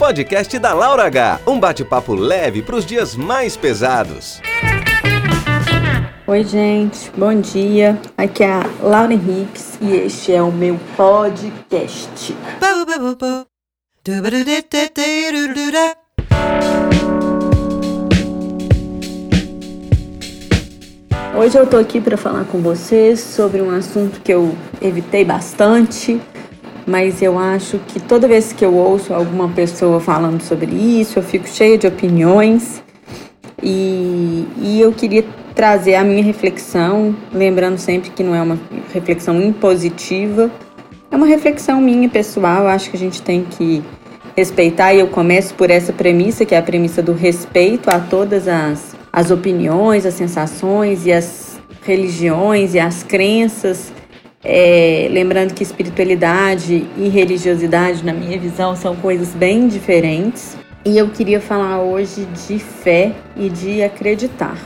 podcast da Laura H. Um bate-papo leve para os dias mais pesados. Oi, gente, bom dia. Aqui é a Laura Henriques e este é o meu podcast. Hoje eu tô aqui para falar com vocês sobre um assunto que eu evitei bastante, mas eu acho que toda vez que eu ouço alguma pessoa falando sobre isso, eu fico cheia de opiniões e, e eu queria trazer a minha reflexão, lembrando sempre que não é uma reflexão impositiva, é uma reflexão minha pessoal. Acho que a gente tem que respeitar, e eu começo por essa premissa, que é a premissa do respeito a todas as as opiniões, as sensações e as religiões e as crenças. É, lembrando que espiritualidade e religiosidade, na minha visão, são coisas bem diferentes. E eu queria falar hoje de fé e de acreditar.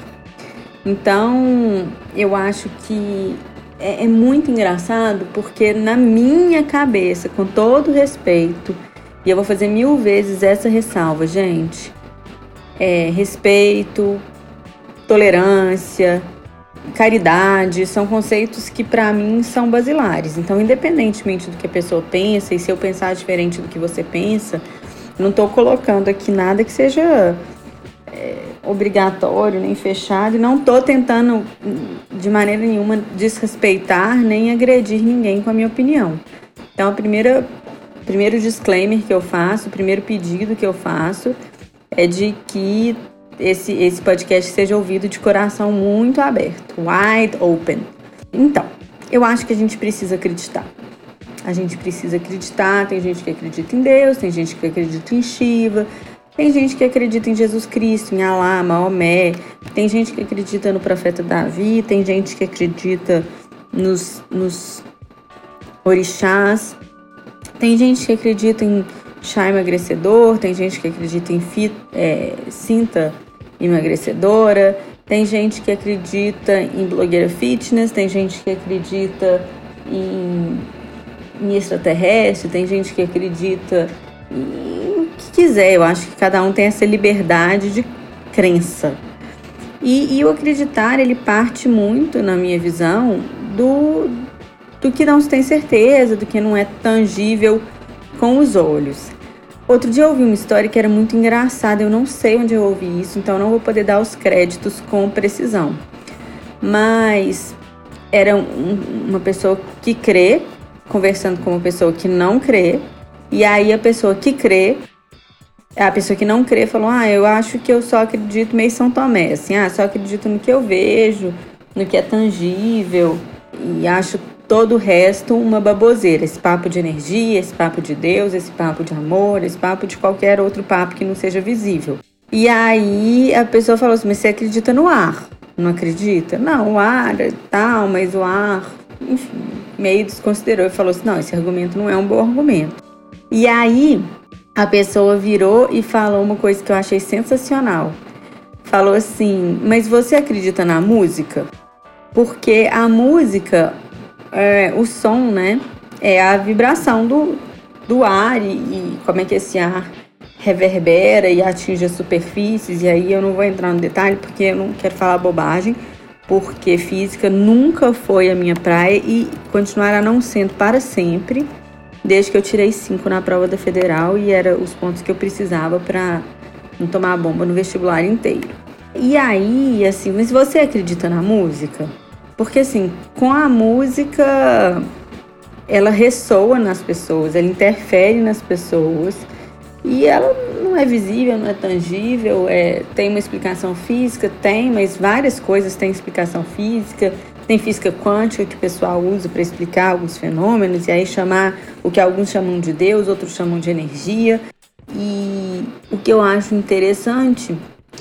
Então, eu acho que é, é muito engraçado porque, na minha cabeça, com todo respeito, e eu vou fazer mil vezes essa ressalva, gente. É, respeito, tolerância, caridade, são conceitos que para mim são basilares. Então, independentemente do que a pessoa pensa, e se eu pensar diferente do que você pensa, não estou colocando aqui nada que seja é, obrigatório nem fechado, e não estou tentando de maneira nenhuma desrespeitar nem agredir ninguém com a minha opinião. Então, a primeira, primeiro disclaimer que eu faço, o primeiro pedido que eu faço é de que esse, esse podcast seja ouvido de coração muito aberto, wide open. Então, eu acho que a gente precisa acreditar. A gente precisa acreditar. Tem gente que acredita em Deus, tem gente que acredita em Shiva, tem gente que acredita em Jesus Cristo, em Alá, Maomé, tem gente que acredita no profeta Davi, tem gente que acredita nos, nos orixás, tem gente que acredita em chá emagrecedor, tem gente que acredita em fit, é, cinta emagrecedora, tem gente que acredita em blogueira fitness, tem gente que acredita em, em extraterrestre, tem gente que acredita em o que quiser. Eu acho que cada um tem essa liberdade de crença. E, e o acreditar, ele parte muito, na minha visão, do, do que não se tem certeza, do que não é tangível com os olhos. Outro dia eu ouvi uma história que era muito engraçada, eu não sei onde eu ouvi isso, então não vou poder dar os créditos com precisão. Mas era um, uma pessoa que crê conversando com uma pessoa que não crê, e aí a pessoa que crê, a pessoa que não crê falou: "Ah, eu acho que eu só acredito meio São Tomé, assim, ah, só acredito no que eu vejo, no que é tangível, e acho todo o resto uma baboseira. Esse papo de energia, esse papo de Deus, esse papo de amor, esse papo de qualquer outro papo que não seja visível. E aí a pessoa falou assim: Mas você acredita no ar? Não acredita? Não, o ar é tal, mas o ar. Enfim, meio desconsiderou e falou assim: Não, esse argumento não é um bom argumento. E aí a pessoa virou e falou uma coisa que eu achei sensacional. Falou assim: Mas você acredita na música? Porque a música é, o som, né? É a vibração do, do ar e, e como é que esse ar reverbera e atinge as superfícies. E aí eu não vou entrar no detalhe porque eu não quero falar bobagem, porque física nunca foi a minha praia e continuará não sendo para sempre, desde que eu tirei cinco na prova da federal e era os pontos que eu precisava para não tomar a bomba no vestibular inteiro. E aí, assim, mas você acredita na música? Porque assim, com a música ela ressoa nas pessoas, ela interfere nas pessoas e ela não é visível, não é tangível, é, tem uma explicação física, tem, mas várias coisas têm explicação física, tem física quântica que o pessoal usa para explicar alguns fenômenos e aí chamar o que alguns chamam de Deus, outros chamam de energia. E o que eu acho interessante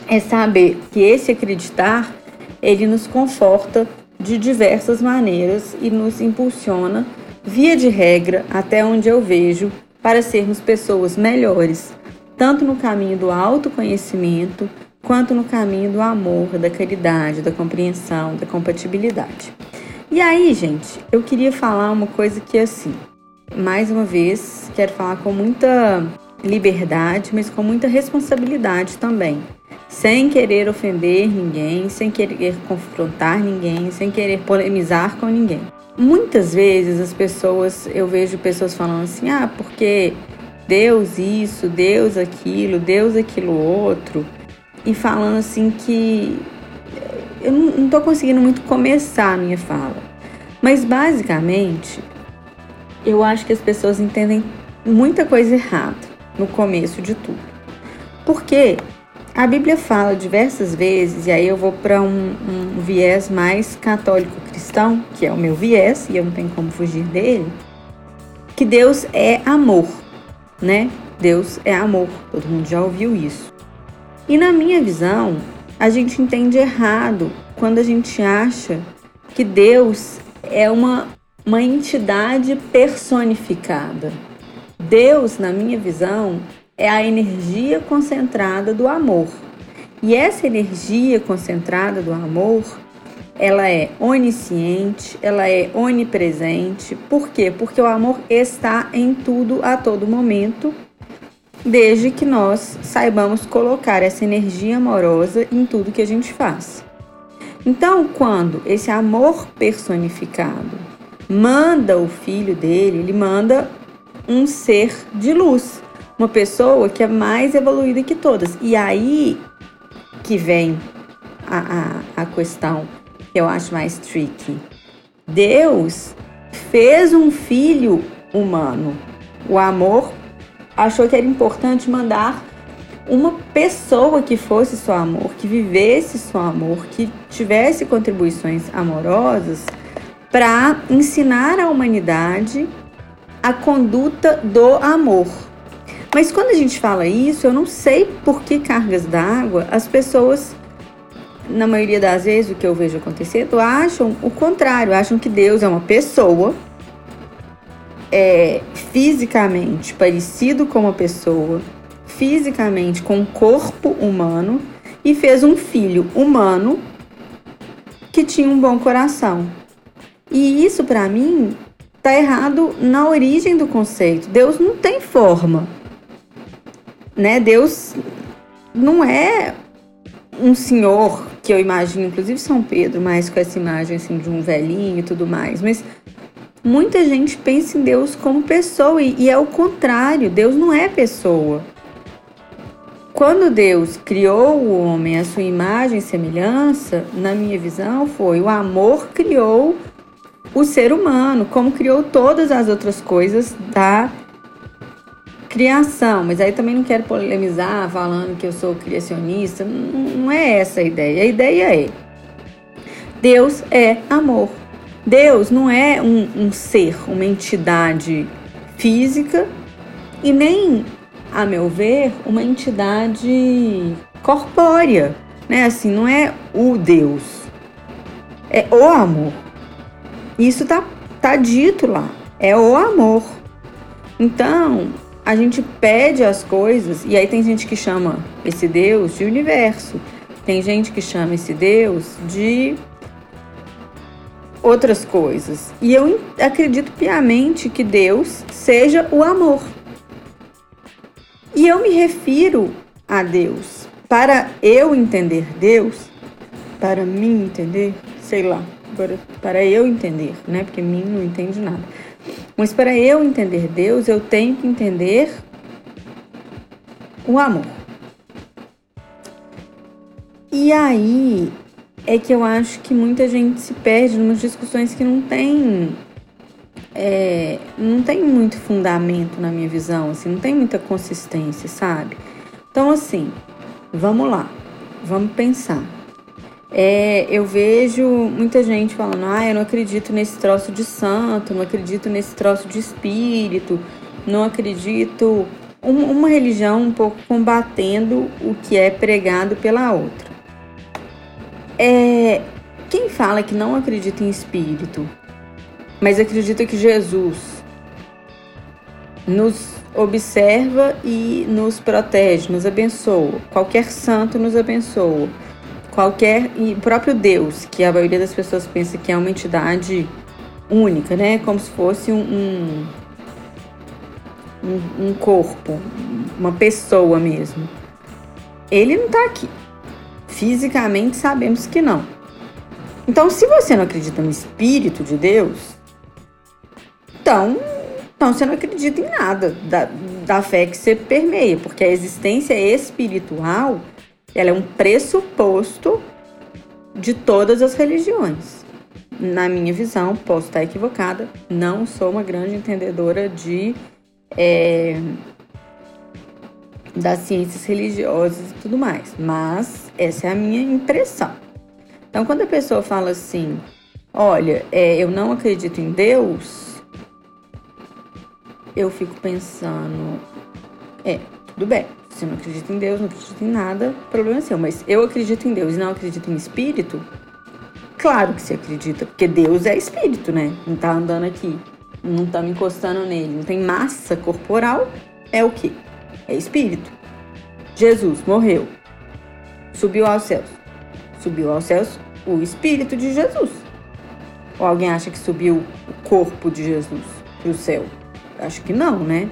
é saber que esse acreditar ele nos conforta de diversas maneiras e nos impulsiona, via de regra, até onde eu vejo, para sermos pessoas melhores, tanto no caminho do autoconhecimento, quanto no caminho do amor, da caridade, da compreensão, da compatibilidade. E aí, gente, eu queria falar uma coisa que assim, mais uma vez, quero falar com muita liberdade, mas com muita responsabilidade também. Sem querer ofender ninguém, sem querer confrontar ninguém, sem querer polemizar com ninguém. Muitas vezes as pessoas, eu vejo pessoas falando assim: ah, porque Deus isso, Deus aquilo, Deus aquilo outro, e falando assim que eu não estou conseguindo muito começar a minha fala. Mas basicamente, eu acho que as pessoas entendem muita coisa errada no começo de tudo. Porque a Bíblia fala diversas vezes, e aí eu vou para um, um, viés mais católico-cristão, que é o meu viés, e eu não tenho como fugir dele, que Deus é amor, né? Deus é amor, todo mundo já ouviu isso. E na minha visão, a gente entende errado quando a gente acha que Deus é uma, uma entidade personificada. Deus, na minha visão, é a energia concentrada do amor. E essa energia concentrada do amor, ela é onisciente, ela é onipresente. Por quê? Porque o amor está em tudo a todo momento, desde que nós saibamos colocar essa energia amorosa em tudo que a gente faz. Então, quando esse amor personificado manda o filho dele, ele manda um ser de luz, uma pessoa que é mais evoluída que todas. E aí que vem a, a, a questão que eu acho mais tricky. Deus fez um filho humano. O amor achou que era importante mandar uma pessoa que fosse só amor, que vivesse só amor, que tivesse contribuições amorosas para ensinar à humanidade a conduta do amor. Mas quando a gente fala isso, eu não sei por que cargas d'água as pessoas, na maioria das vezes, o que eu vejo acontecendo, acham o contrário, acham que Deus é uma pessoa, é fisicamente parecido com uma pessoa, fisicamente com um corpo humano e fez um filho humano que tinha um bom coração. E isso para mim tá errado na origem do conceito. Deus não tem forma né? Deus não é um senhor que eu imagino, inclusive São Pedro, mais com essa imagem assim de um velhinho e tudo mais, mas muita gente pensa em Deus como pessoa e, e é o contrário, Deus não é pessoa. Quando Deus criou o homem à sua imagem e semelhança, na minha visão, foi o amor criou o ser humano, como criou todas as outras coisas da criação, mas aí também não quero polemizar falando que eu sou criacionista, não, é essa a ideia. A ideia é: Deus é amor. Deus não é um, um ser, uma entidade física e nem, a meu ver, uma entidade corpórea, né? Assim, não é o Deus, é o amor. Isso tá, tá dito lá, é o amor. Então, a gente pede as coisas, e aí tem gente que chama esse Deus de universo, tem gente que chama esse Deus de outras coisas. E eu acredito piamente que Deus seja o amor. E eu me refiro a Deus. Para eu entender Deus, para mim entender, sei lá, para, para eu entender, né? Porque mim não entende nada. Mas para eu entender Deus, eu tenho que entender o amor. E aí é que eu acho que muita gente se perde em discussões que não tem é, não tem muito fundamento na minha visão, assim, não tem muita consistência, sabe? Então, assim, vamos lá, vamos pensar. É, eu vejo muita gente falando, ah, eu não acredito nesse troço de santo, não acredito nesse troço de espírito, não acredito. Um, uma religião um pouco combatendo o que é pregado pela outra. É, quem fala que não acredita em espírito, mas acredita que Jesus nos observa e nos protege, nos abençoa, qualquer santo nos abençoa qualquer e próprio Deus, que a maioria das pessoas pensa que é uma entidade única, né? Como se fosse um, um, um, corpo, uma pessoa mesmo, ele não está aqui. Fisicamente sabemos que não. Então, se você não acredita no Espírito de Deus, então, então você não acredita em nada da, da fé que você permeia, porque a existência espiritual ela é um pressuposto de todas as religiões. Na minha visão, posso estar equivocada, não sou uma grande entendedora de é, das ciências religiosas e tudo mais, mas essa é a minha impressão. Então, quando a pessoa fala assim, olha, é, eu não acredito em Deus, eu fico pensando, é, tudo bem, você não acredita em Deus, não acredita em nada, problema é seu. Mas eu acredito em Deus e não acredito em espírito? Claro que você acredita, porque Deus é espírito, né? Não tá andando aqui, não tá me encostando nele, não tem massa corporal, é o quê? É espírito. Jesus morreu, subiu aos céus. Subiu aos céus o espírito de Jesus. Ou alguém acha que subiu o corpo de Jesus para o céu? Acho que não, né?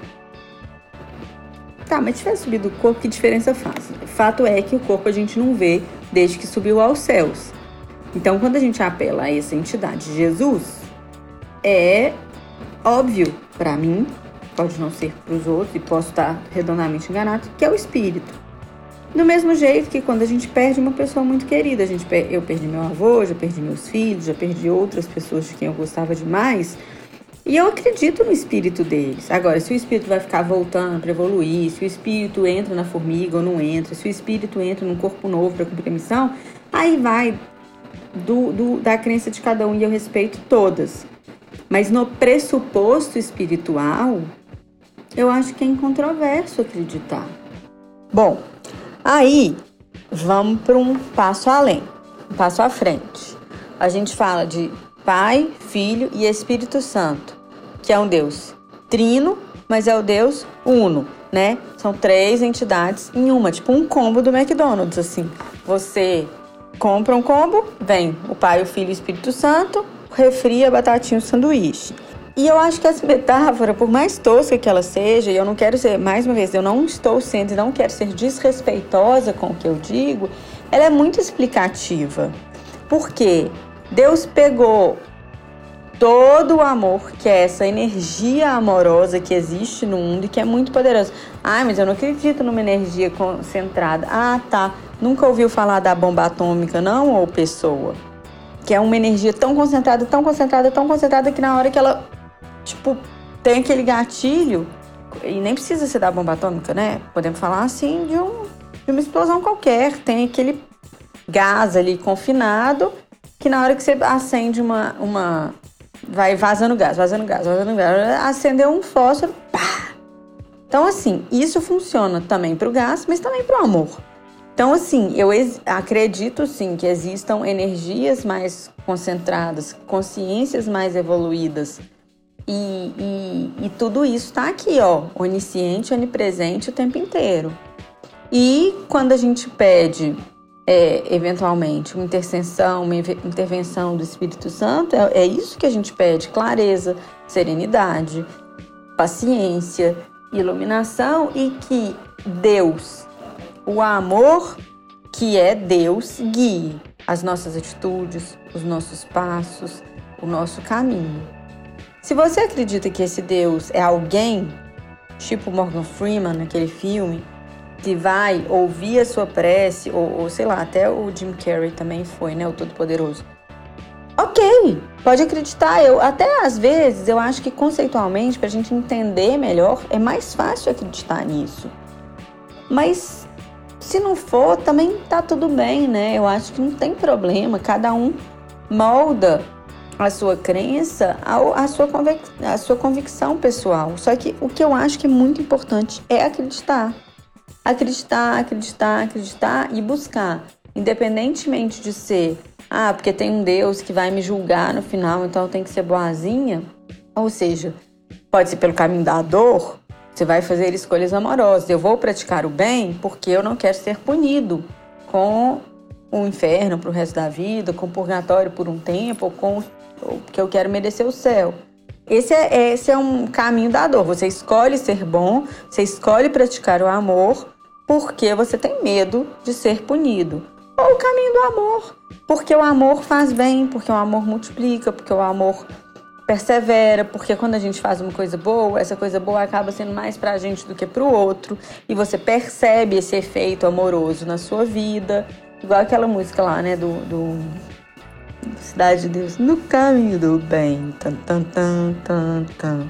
Tá, mas se tivesse subido o corpo, que diferença faz? Fato é que o corpo a gente não vê desde que subiu aos céus. Então, quando a gente apela a essa entidade Jesus, é óbvio para mim, pode não ser para os outros, e posso estar redondamente enganado, que é o espírito. Do mesmo jeito que quando a gente perde uma pessoa muito querida, a gente, eu perdi meu avô, já perdi meus filhos, já perdi outras pessoas de quem eu gostava demais, e eu acredito no espírito deles. Agora, se o espírito vai ficar voltando para evoluir, se o espírito entra na formiga ou não entra, se o espírito entra num corpo novo para cumprir a missão, aí vai do, do, da crença de cada um e eu respeito todas. Mas no pressuposto espiritual, eu acho que é incontroverso acreditar. Bom, aí vamos para um passo além, um passo à frente. A gente fala de Pai, Filho e Espírito Santo, que é um Deus trino, mas é o Deus uno, né? São três entidades em uma, tipo um combo do McDonald's, assim. Você compra um combo, vem o Pai, o Filho e o Espírito Santo, refri, a batatinha, o sanduíche. E eu acho que essa metáfora, por mais tosca que ela seja, e eu não quero ser, mais uma vez, eu não estou sendo e não quero ser desrespeitosa com o que eu digo, ela é muito explicativa. Por quê? Deus pegou todo o amor, que é essa energia amorosa que existe no mundo e que é muito poderosa. Ai, mas eu não acredito numa energia concentrada. Ah, tá. Nunca ouviu falar da bomba atômica, não, ou pessoa? Que é uma energia tão concentrada, tão concentrada, tão concentrada que na hora que ela, tipo, tem aquele gatilho, e nem precisa ser da bomba atômica, né? Podemos falar assim de, um, de uma explosão qualquer. Tem aquele gás ali confinado que na hora que você acende uma. uma vai vazando gás, vazando gás, vazando gás, acendeu um fósforo, pá! Então, assim, isso funciona também para o gás, mas também para o amor. Então, assim, eu acredito sim que existam energias mais concentradas, consciências mais evoluídas. E, e, e tudo isso está aqui, ó, onisciente, onipresente o tempo inteiro. E quando a gente pede é, eventualmente, uma intercessão, uma intervenção do Espírito Santo, é, é isso que a gente pede: clareza, serenidade, paciência, iluminação e que Deus, o amor que é Deus, guie as nossas atitudes, os nossos passos, o nosso caminho. Se você acredita que esse Deus é alguém, tipo Morgan Freeman naquele filme, que vai ouvir a sua prece, ou, ou sei lá, até o Jim Carrey também foi, né? O Todo-Poderoso. Ok, pode acreditar. Eu até às vezes eu acho que conceitualmente, para a gente entender melhor, é mais fácil acreditar nisso. Mas se não for, também tá tudo bem, né? Eu acho que não tem problema. Cada um molda a sua crença a, sua, a sua convicção pessoal. Só que o que eu acho que é muito importante é acreditar acreditar, acreditar, acreditar e buscar, independentemente de ser, ah, porque tem um Deus que vai me julgar no final, então eu tenho que ser boazinha. Ou seja, pode ser pelo caminho da dor, você vai fazer escolhas amorosas. Eu vou praticar o bem porque eu não quero ser punido com o inferno para o resto da vida, com o purgatório por um tempo, ou com ou porque eu quero merecer o céu. Esse é, esse é um caminho da dor. Você escolhe ser bom, você escolhe praticar o amor porque você tem medo de ser punido. Ou o caminho do amor, porque o amor faz bem, porque o amor multiplica, porque o amor persevera, porque quando a gente faz uma coisa boa, essa coisa boa acaba sendo mais pra gente do que pro outro, e você percebe esse efeito amoroso na sua vida, igual aquela música lá, né, do, do Cidade de Deus, no caminho do bem. Tan, tan, tan, tan, tan.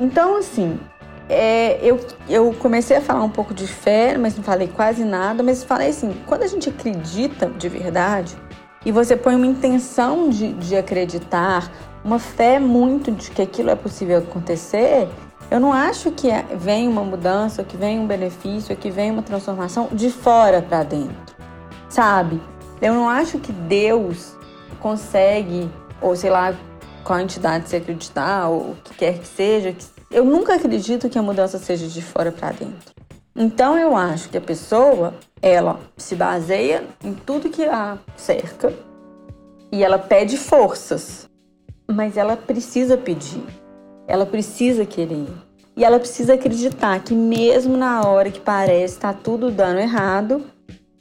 Então, assim, é, eu, eu comecei a falar um pouco de fé, mas não falei quase nada, mas falei assim, quando a gente acredita de verdade, e você põe uma intenção de, de acreditar, uma fé muito de que aquilo é possível acontecer, eu não acho que é, vem uma mudança, que vem um benefício, que vem uma transformação de fora para dentro, sabe? Eu não acho que Deus consegue, ou sei lá, qual entidade você acreditar, ou o que quer que seja, eu nunca acredito que a mudança seja de fora para dentro. Então eu acho que a pessoa, ela se baseia em tudo que a cerca e ela pede forças, mas ela precisa pedir, ela precisa querer. E ela precisa acreditar que mesmo na hora que parece estar tá tudo dando errado,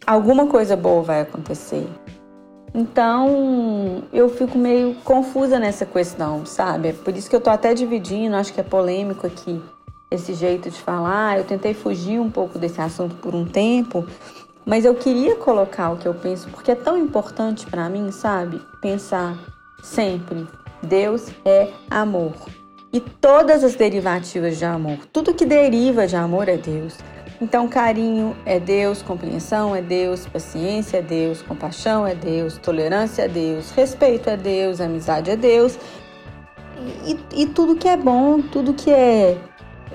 alguma coisa boa vai acontecer. Então, eu fico meio confusa nessa questão, sabe? É por isso que eu tô até dividindo, acho que é polêmico aqui esse jeito de falar. Eu tentei fugir um pouco desse assunto por um tempo, mas eu queria colocar o que eu penso, porque é tão importante para mim, sabe? Pensar sempre: Deus é amor. E todas as derivativas de amor, tudo que deriva de amor é Deus. Então, carinho é Deus, compreensão é Deus, paciência é Deus, compaixão é Deus, tolerância é Deus, respeito é Deus, amizade é Deus. E, e tudo que é bom, tudo que é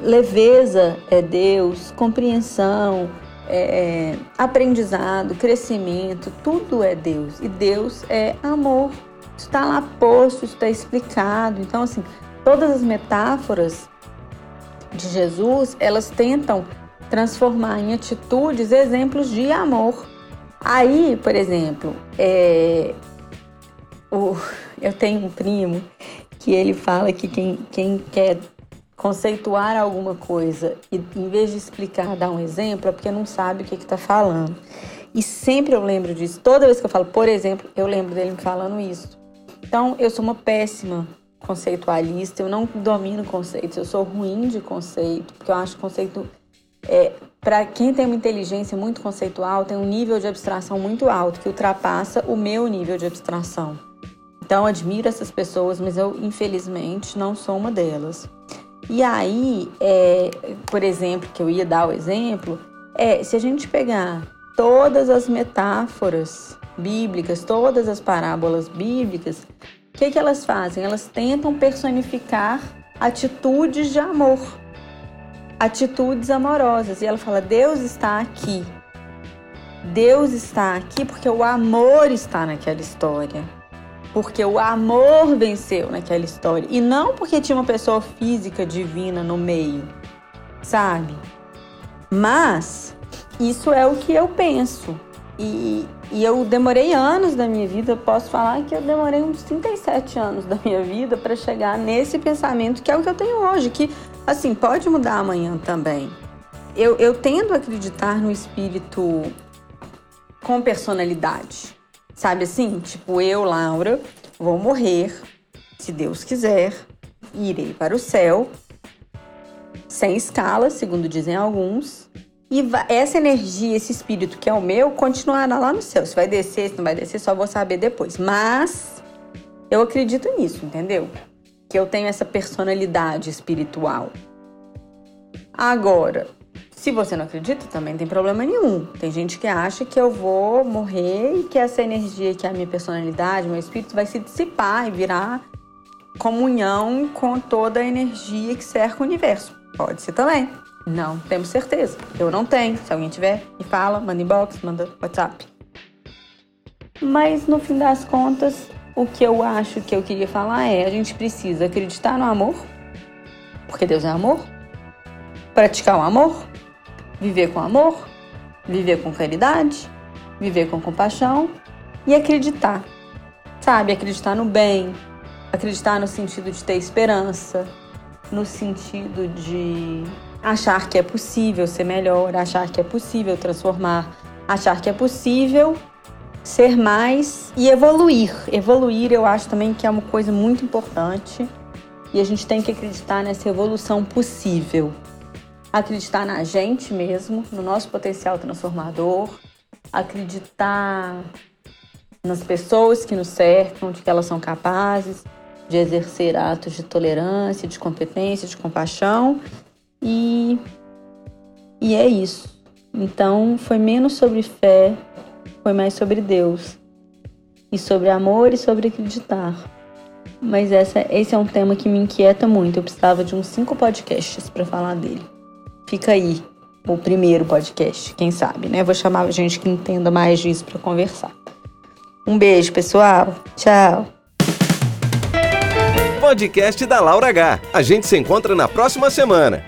leveza é Deus, compreensão, é, é, aprendizado, crescimento, tudo é Deus. E Deus é amor. Está lá posto, está explicado. Então, assim, todas as metáforas de Jesus, elas tentam transformar em atitudes exemplos de amor. Aí, por exemplo, é, o, eu tenho um primo que ele fala que quem, quem quer conceituar alguma coisa e em vez de explicar, dar um exemplo, é porque não sabe o que está falando. E sempre eu lembro disso. Toda vez que eu falo, por exemplo, eu lembro dele me falando isso. Então, eu sou uma péssima conceitualista, eu não domino conceitos, eu sou ruim de conceito, porque eu acho conceito é, para quem tem uma inteligência muito conceitual, tem um nível de abstração muito alto que ultrapassa o meu nível de abstração. Então, admiro essas pessoas, mas eu, infelizmente, não sou uma delas. E aí, é, por exemplo, que eu ia dar o exemplo, é se a gente pegar todas as metáforas bíblicas, todas as parábolas bíblicas, o que, que elas fazem? Elas tentam personificar atitudes de amor atitudes amorosas. E ela fala: Deus está aqui. Deus está aqui porque o amor está naquela história. Porque o amor venceu naquela história. E não porque tinha uma pessoa física divina no meio, sabe? Mas isso é o que eu penso. E, e eu demorei anos da minha vida, posso falar que eu demorei uns 37 anos da minha vida para chegar nesse pensamento que é o que eu tenho hoje, que Assim, pode mudar amanhã também. Eu, eu tendo a acreditar no espírito com personalidade. Sabe assim? Tipo, eu, Laura, vou morrer, se Deus quiser, irei para o céu, sem escala, segundo dizem alguns. E essa energia, esse espírito que é o meu, continuará lá no céu. Se vai descer, se não vai descer, só vou saber depois. Mas eu acredito nisso, entendeu? Que eu tenho essa personalidade espiritual. Agora, se você não acredita, também tem problema nenhum. Tem gente que acha que eu vou morrer e que essa energia, que é a minha personalidade, meu espírito, vai se dissipar e virar comunhão com toda a energia que cerca o universo. Pode ser também. Não temos certeza. Eu não tenho. Se alguém tiver, me fala, manda inbox, manda WhatsApp. Mas no fim das contas, o que eu acho que eu queria falar é: a gente precisa acreditar no amor, porque Deus é amor, praticar o amor, viver com amor, viver com caridade, viver com compaixão e acreditar, sabe? Acreditar no bem, Acreditar no sentido de ter esperança, no sentido de achar que é possível ser melhor, achar que é possível transformar, achar que é possível ser mais e evoluir. Evoluir eu acho também que é uma coisa muito importante e a gente tem que acreditar nessa evolução possível. Acreditar na gente mesmo, no nosso potencial transformador, acreditar nas pessoas que nos cercam, de que elas são capazes de exercer atos de tolerância, de competência, de compaixão e e é isso. Então foi menos sobre fé, foi mais sobre Deus e sobre amor e sobre acreditar. Mas essa, esse é um tema que me inquieta muito. Eu precisava de uns cinco podcasts para falar dele. Fica aí o primeiro podcast, quem sabe, né? Vou chamar gente que entenda mais disso para conversar. Um beijo, pessoal. Tchau. Podcast da Laura H. A gente se encontra na próxima semana.